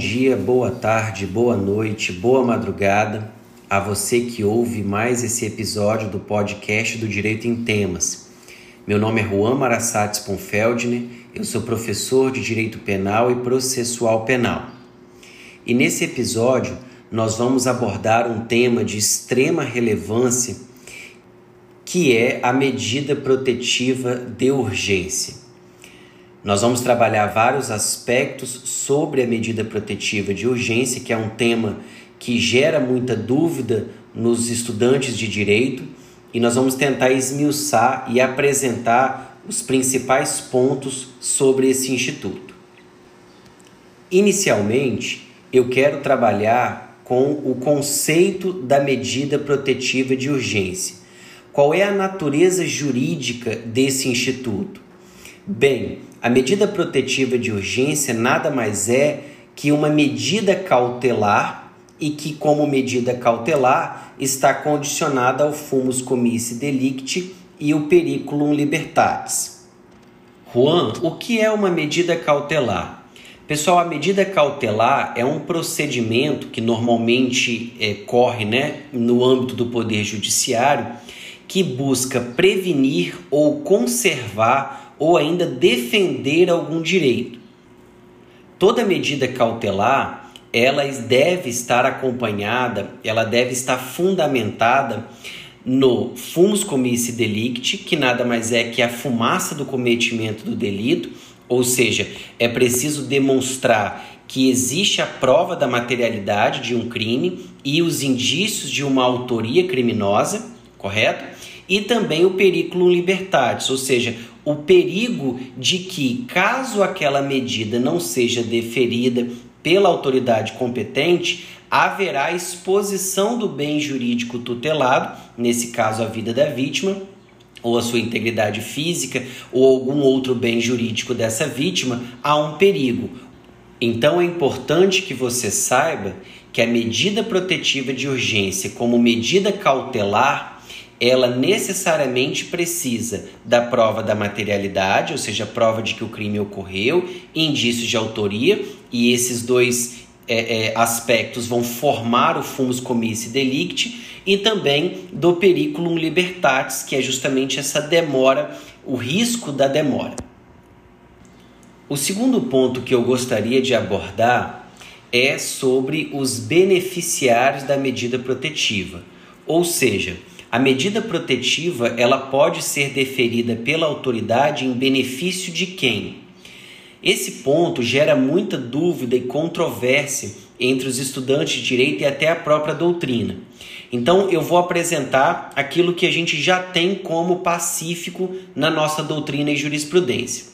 Dia, boa tarde, boa noite, boa madrugada a você que ouve mais esse episódio do podcast do Direito em Temas. Meu nome é Juan Marassates Ponfeldner, eu sou professor de Direito Penal e Processual Penal. E nesse episódio nós vamos abordar um tema de extrema relevância que é a medida protetiva de urgência. Nós vamos trabalhar vários aspectos sobre a medida protetiva de urgência, que é um tema que gera muita dúvida nos estudantes de direito, e nós vamos tentar esmiuçar e apresentar os principais pontos sobre esse instituto. Inicialmente, eu quero trabalhar com o conceito da medida protetiva de urgência. Qual é a natureza jurídica desse instituto? Bem, a medida protetiva de urgência nada mais é que uma medida cautelar e que, como medida cautelar, está condicionada ao fumus comissi delicti e o periculum libertatis. Juan, o que é uma medida cautelar? Pessoal, a medida cautelar é um procedimento que normalmente é, corre né, no âmbito do Poder Judiciário que busca prevenir ou conservar ou ainda defender algum direito. Toda medida cautelar, ela deve estar acompanhada, ela deve estar fundamentada no fumus comissi delicti, que nada mais é que a fumaça do cometimento do delito, ou seja, é preciso demonstrar que existe a prova da materialidade de um crime e os indícios de uma autoria criminosa, correto? E também o periculum libertatis, ou seja, o perigo de que, caso aquela medida não seja deferida pela autoridade competente, haverá exposição do bem jurídico tutelado, nesse caso a vida da vítima, ou a sua integridade física, ou algum outro bem jurídico dessa vítima, a um perigo. Então é importante que você saiba que a medida protetiva de urgência, como medida cautelar, ela necessariamente precisa da prova da materialidade, ou seja, prova de que o crime ocorreu, indícios de autoria, e esses dois é, é, aspectos vão formar o fumus comissi delicti, e também do periculum libertatis, que é justamente essa demora, o risco da demora. O segundo ponto que eu gostaria de abordar é sobre os beneficiários da medida protetiva, ou seja, a medida protetiva ela pode ser deferida pela autoridade em benefício de quem? Esse ponto gera muita dúvida e controvérsia entre os estudantes de direito e até a própria doutrina. Então eu vou apresentar aquilo que a gente já tem como pacífico na nossa doutrina e jurisprudência.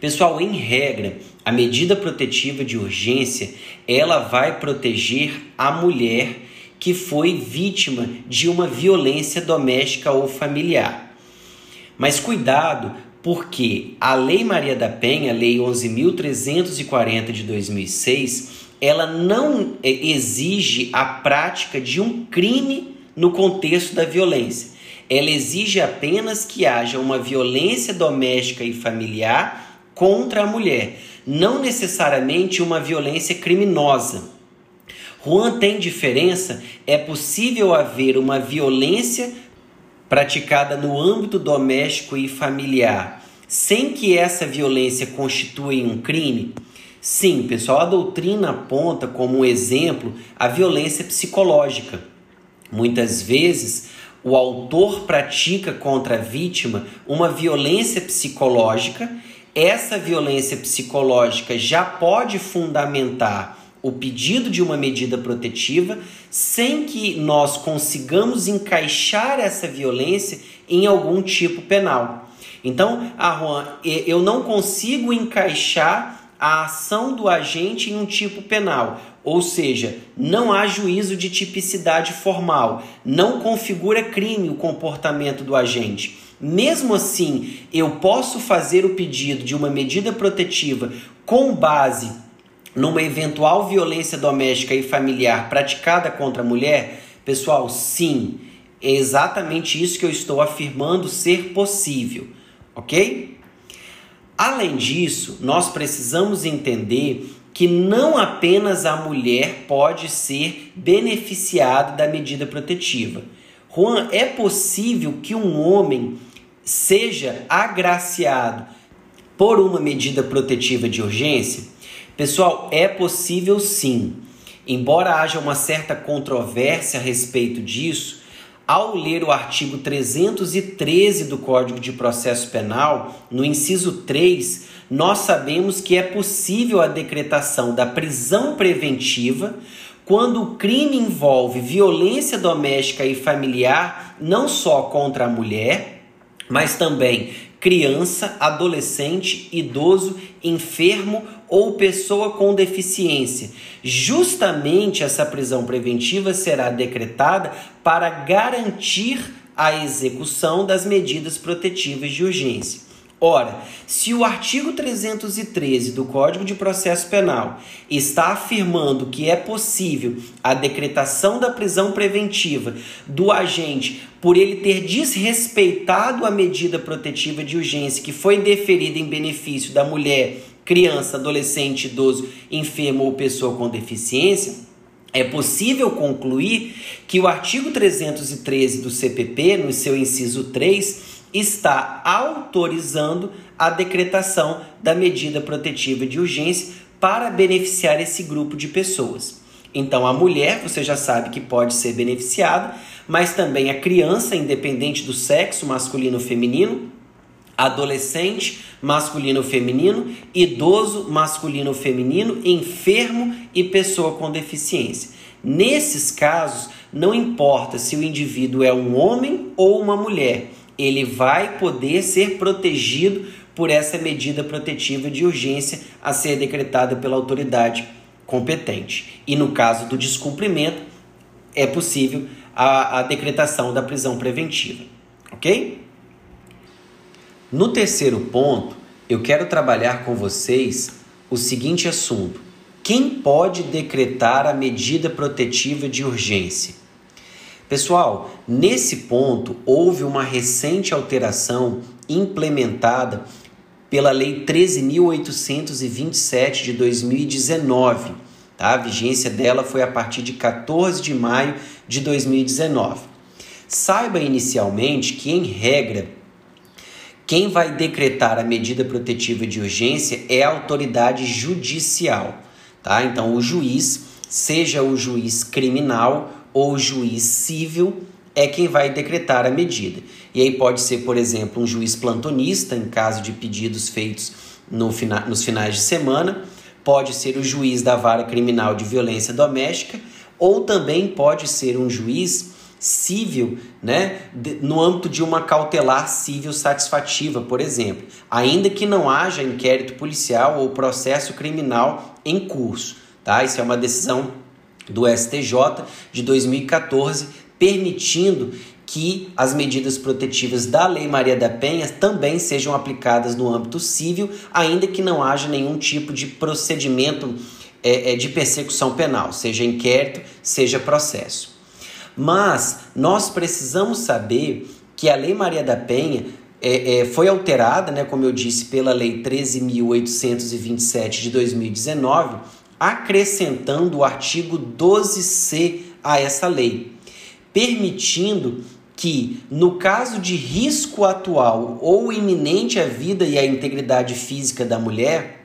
Pessoal, em regra, a medida protetiva de urgência, ela vai proteger a mulher que foi vítima de uma violência doméstica ou familiar. Mas cuidado, porque a Lei Maria da Penha, Lei 11.340 de 2006, ela não é, exige a prática de um crime no contexto da violência. Ela exige apenas que haja uma violência doméstica e familiar contra a mulher, não necessariamente uma violência criminosa. Juan tem diferença? É possível haver uma violência praticada no âmbito doméstico e familiar sem que essa violência constitua um crime? Sim, pessoal, a doutrina aponta como um exemplo a violência psicológica. Muitas vezes, o autor pratica contra a vítima uma violência psicológica. Essa violência psicológica já pode fundamentar o pedido de uma medida protetiva sem que nós consigamos encaixar essa violência em algum tipo penal. Então, ah, Juan, eu não consigo encaixar a ação do agente em um tipo penal, ou seja, não há juízo de tipicidade formal, não configura crime o comportamento do agente. Mesmo assim, eu posso fazer o pedido de uma medida protetiva com base numa eventual violência doméstica e familiar praticada contra a mulher? Pessoal, sim, é exatamente isso que eu estou afirmando ser possível, ok? Além disso, nós precisamos entender que não apenas a mulher pode ser beneficiada da medida protetiva. Juan, é possível que um homem seja agraciado por uma medida protetiva de urgência? Pessoal, é possível sim. Embora haja uma certa controvérsia a respeito disso, ao ler o artigo 313 do Código de Processo Penal, no inciso 3, nós sabemos que é possível a decretação da prisão preventiva quando o crime envolve violência doméstica e familiar, não só contra a mulher, mas também criança, adolescente, idoso, enfermo ou pessoa com deficiência. Justamente essa prisão preventiva será decretada para garantir a execução das medidas protetivas de urgência. Ora, se o artigo 313 do Código de Processo Penal está afirmando que é possível a decretação da prisão preventiva do agente por ele ter desrespeitado a medida protetiva de urgência que foi deferida em benefício da mulher, criança, adolescente, idoso, enfermo ou pessoa com deficiência, é possível concluir que o artigo 313 do CPP, no seu inciso 3, está autorizando a decretação da medida protetiva de urgência para beneficiar esse grupo de pessoas. Então, a mulher, você já sabe que pode ser beneficiada, mas também a criança, independente do sexo masculino ou feminino, adolescente masculino ou feminino, idoso masculino ou feminino, enfermo e pessoa com deficiência. Nesses casos, não importa se o indivíduo é um homem ou uma mulher, ele vai poder ser protegido por essa medida protetiva de urgência a ser decretada pela autoridade competente. E no caso do descumprimento, é possível a, a decretação da prisão preventiva. Ok? No terceiro ponto, eu quero trabalhar com vocês o seguinte assunto: quem pode decretar a medida protetiva de urgência? Pessoal, nesse ponto houve uma recente alteração implementada pela Lei 13.827 de 2019. Tá? A vigência dela foi a partir de 14 de maio de 2019. Saiba inicialmente que, em regra, quem vai decretar a medida protetiva de urgência é a autoridade judicial. Tá? Então, o juiz, seja o juiz criminal ou juiz civil é quem vai decretar a medida. E aí pode ser, por exemplo, um juiz plantonista, em caso de pedidos feitos no fina nos finais de semana, pode ser o juiz da vara criminal de violência doméstica, ou também pode ser um juiz civil, né, no âmbito de uma cautelar civil satisfativa, por exemplo, ainda que não haja inquérito policial ou processo criminal em curso, tá? Isso é uma decisão do STJ de 2014, permitindo que as medidas protetivas da Lei Maria da Penha também sejam aplicadas no âmbito civil, ainda que não haja nenhum tipo de procedimento é, é, de persecução penal, seja inquérito, seja processo. Mas nós precisamos saber que a Lei Maria da Penha é, é, foi alterada, né, como eu disse, pela Lei 13.827 de 2019 acrescentando o artigo 12C a essa lei, permitindo que, no caso de risco atual ou iminente à vida e à integridade física da mulher,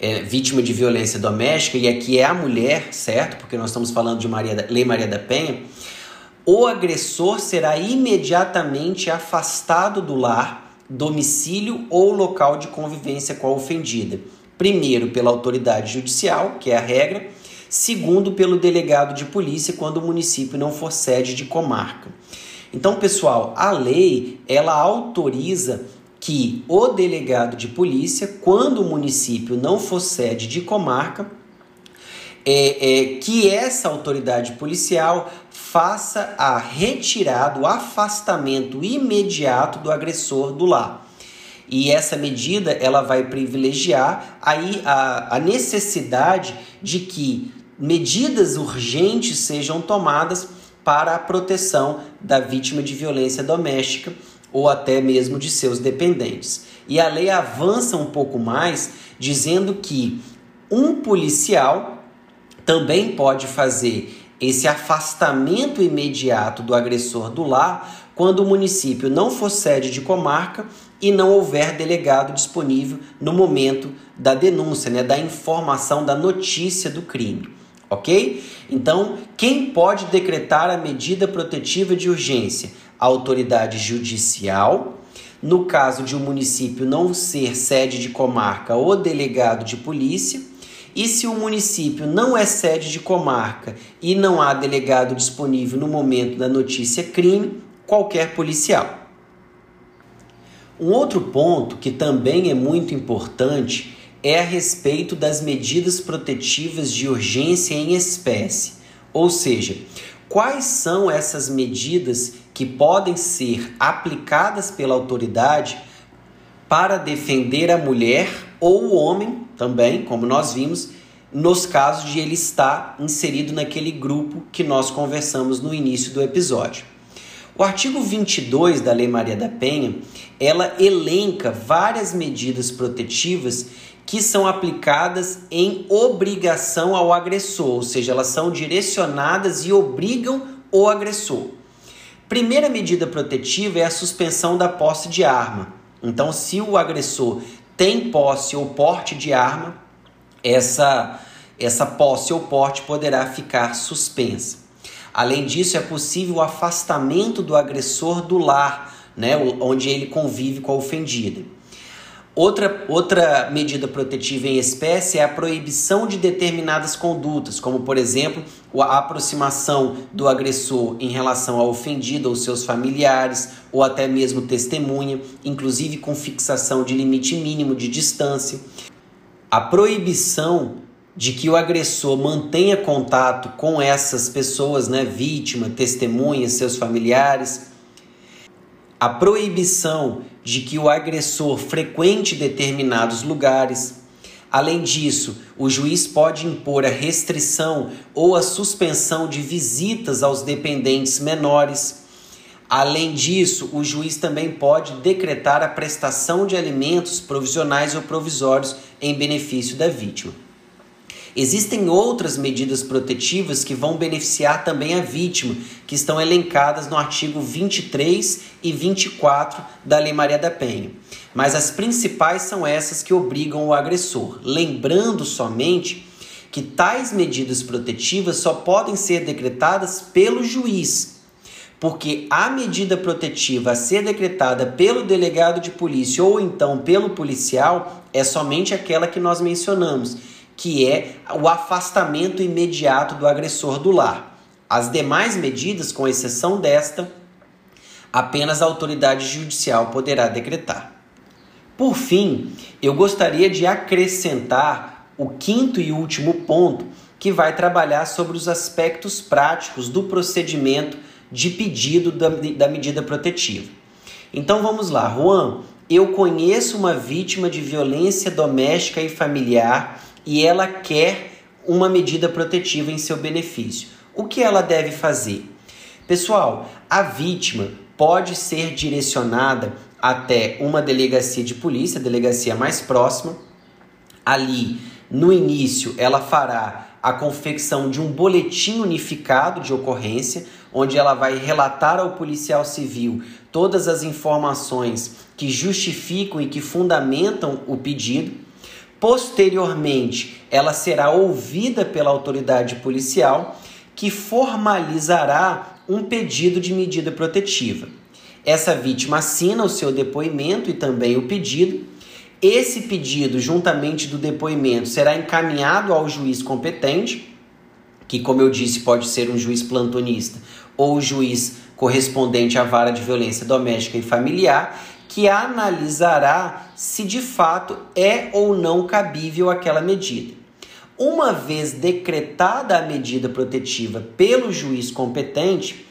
é, vítima de violência doméstica, e aqui é a mulher, certo? Porque nós estamos falando de Maria Lei Maria da Penha, o agressor será imediatamente afastado do lar, domicílio ou local de convivência com a ofendida Primeiro, pela autoridade judicial, que é a regra. Segundo, pelo delegado de polícia, quando o município não for sede de comarca. Então, pessoal, a lei ela autoriza que o delegado de polícia, quando o município não for sede de comarca, é, é, que essa autoridade policial faça a retirada, o afastamento imediato do agressor do lar. E essa medida ela vai privilegiar aí a, a necessidade de que medidas urgentes sejam tomadas para a proteção da vítima de violência doméstica ou até mesmo de seus dependentes. E a lei avança um pouco mais, dizendo que Um policial também pode fazer esse afastamento imediato do agressor do lar quando o município não for sede de comarca e não houver delegado disponível no momento da denúncia, né, da informação, da notícia do crime. Ok? Então, quem pode decretar a medida protetiva de urgência? A autoridade judicial. No caso de um município não ser sede de comarca, o delegado de polícia. E se o município não é sede de comarca e não há delegado disponível no momento da notícia crime, qualquer policial. Um outro ponto que também é muito importante é a respeito das medidas protetivas de urgência em espécie, ou seja, quais são essas medidas que podem ser aplicadas pela autoridade para defender a mulher ou o homem também, como nós vimos, nos casos de ele estar inserido naquele grupo que nós conversamos no início do episódio. O artigo 22 da Lei Maria da Penha, ela elenca várias medidas protetivas que são aplicadas em obrigação ao agressor, ou seja, elas são direcionadas e obrigam o agressor. Primeira medida protetiva é a suspensão da posse de arma. Então, se o agressor tem posse ou porte de arma, essa essa posse ou porte poderá ficar suspensa. Além disso, é possível o afastamento do agressor do lar, né, onde ele convive com a ofendida. Outra, outra medida protetiva em espécie é a proibição de determinadas condutas, como, por exemplo, a aproximação do agressor em relação ao ofendido ou seus familiares, ou até mesmo testemunha, inclusive com fixação de limite mínimo de distância. A proibição de que o agressor mantenha contato com essas pessoas, né, vítima, testemunha, seus familiares. A proibição de que o agressor frequente determinados lugares. Além disso, o juiz pode impor a restrição ou a suspensão de visitas aos dependentes menores. Além disso, o juiz também pode decretar a prestação de alimentos provisionais ou provisórios em benefício da vítima. Existem outras medidas protetivas que vão beneficiar também a vítima, que estão elencadas no artigo 23 e 24 da Lei Maria da Penha. Mas as principais são essas que obrigam o agressor. Lembrando somente que tais medidas protetivas só podem ser decretadas pelo juiz, porque a medida protetiva a ser decretada pelo delegado de polícia ou então pelo policial é somente aquela que nós mencionamos que é o afastamento imediato do agressor do lar. As demais medidas, com exceção desta, apenas a autoridade judicial poderá decretar. Por fim, eu gostaria de acrescentar o quinto e último ponto, que vai trabalhar sobre os aspectos práticos do procedimento de pedido da, da medida protetiva. Então vamos lá, Juan. Eu conheço uma vítima de violência doméstica e familiar e ela quer uma medida protetiva em seu benefício. O que ela deve fazer? Pessoal, a vítima pode ser direcionada até uma delegacia de polícia, delegacia mais próxima. Ali, no início, ela fará a confecção de um boletim unificado de ocorrência, onde ela vai relatar ao policial civil todas as informações que justificam e que fundamentam o pedido. Posteriormente, ela será ouvida pela autoridade policial, que formalizará um pedido de medida protetiva. Essa vítima assina o seu depoimento e também o pedido. Esse pedido, juntamente do depoimento, será encaminhado ao juiz competente, que, como eu disse, pode ser um juiz plantonista ou juiz correspondente à vara de violência doméstica e familiar, que analisará se de fato é ou não cabível aquela medida. Uma vez decretada a medida protetiva pelo juiz competente,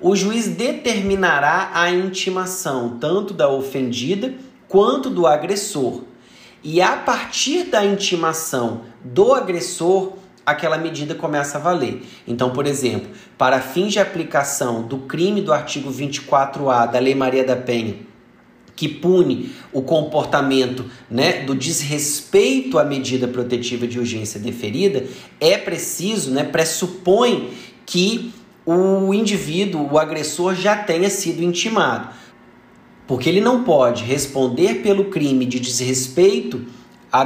o juiz determinará a intimação tanto da ofendida quanto do agressor. E a partir da intimação do agressor, aquela medida começa a valer. Então, por exemplo, para fins de aplicação do crime do artigo 24A da Lei Maria da Penha, que pune o comportamento né, do desrespeito à medida protetiva de urgência deferida, é preciso, né, pressupõe que o indivíduo, o agressor, já tenha sido intimado. Porque ele não pode responder pelo crime de desrespeito à,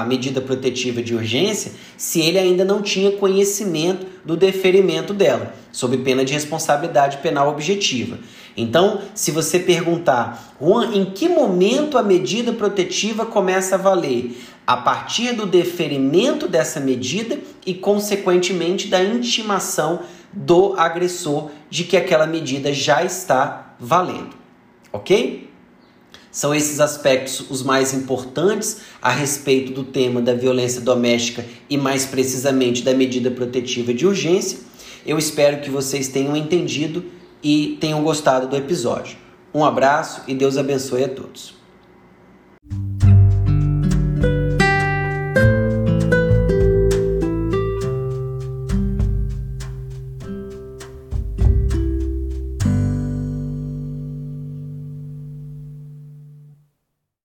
à medida protetiva de urgência se ele ainda não tinha conhecimento do deferimento dela, sob pena de responsabilidade penal objetiva. Então, se você perguntar, Juan, em que momento a medida protetiva começa a valer? A partir do deferimento dessa medida e, consequentemente, da intimação do agressor de que aquela medida já está valendo. Ok? São esses aspectos os mais importantes a respeito do tema da violência doméstica e, mais precisamente, da medida protetiva de urgência. Eu espero que vocês tenham entendido e tenham gostado do episódio. Um abraço e Deus abençoe a todos.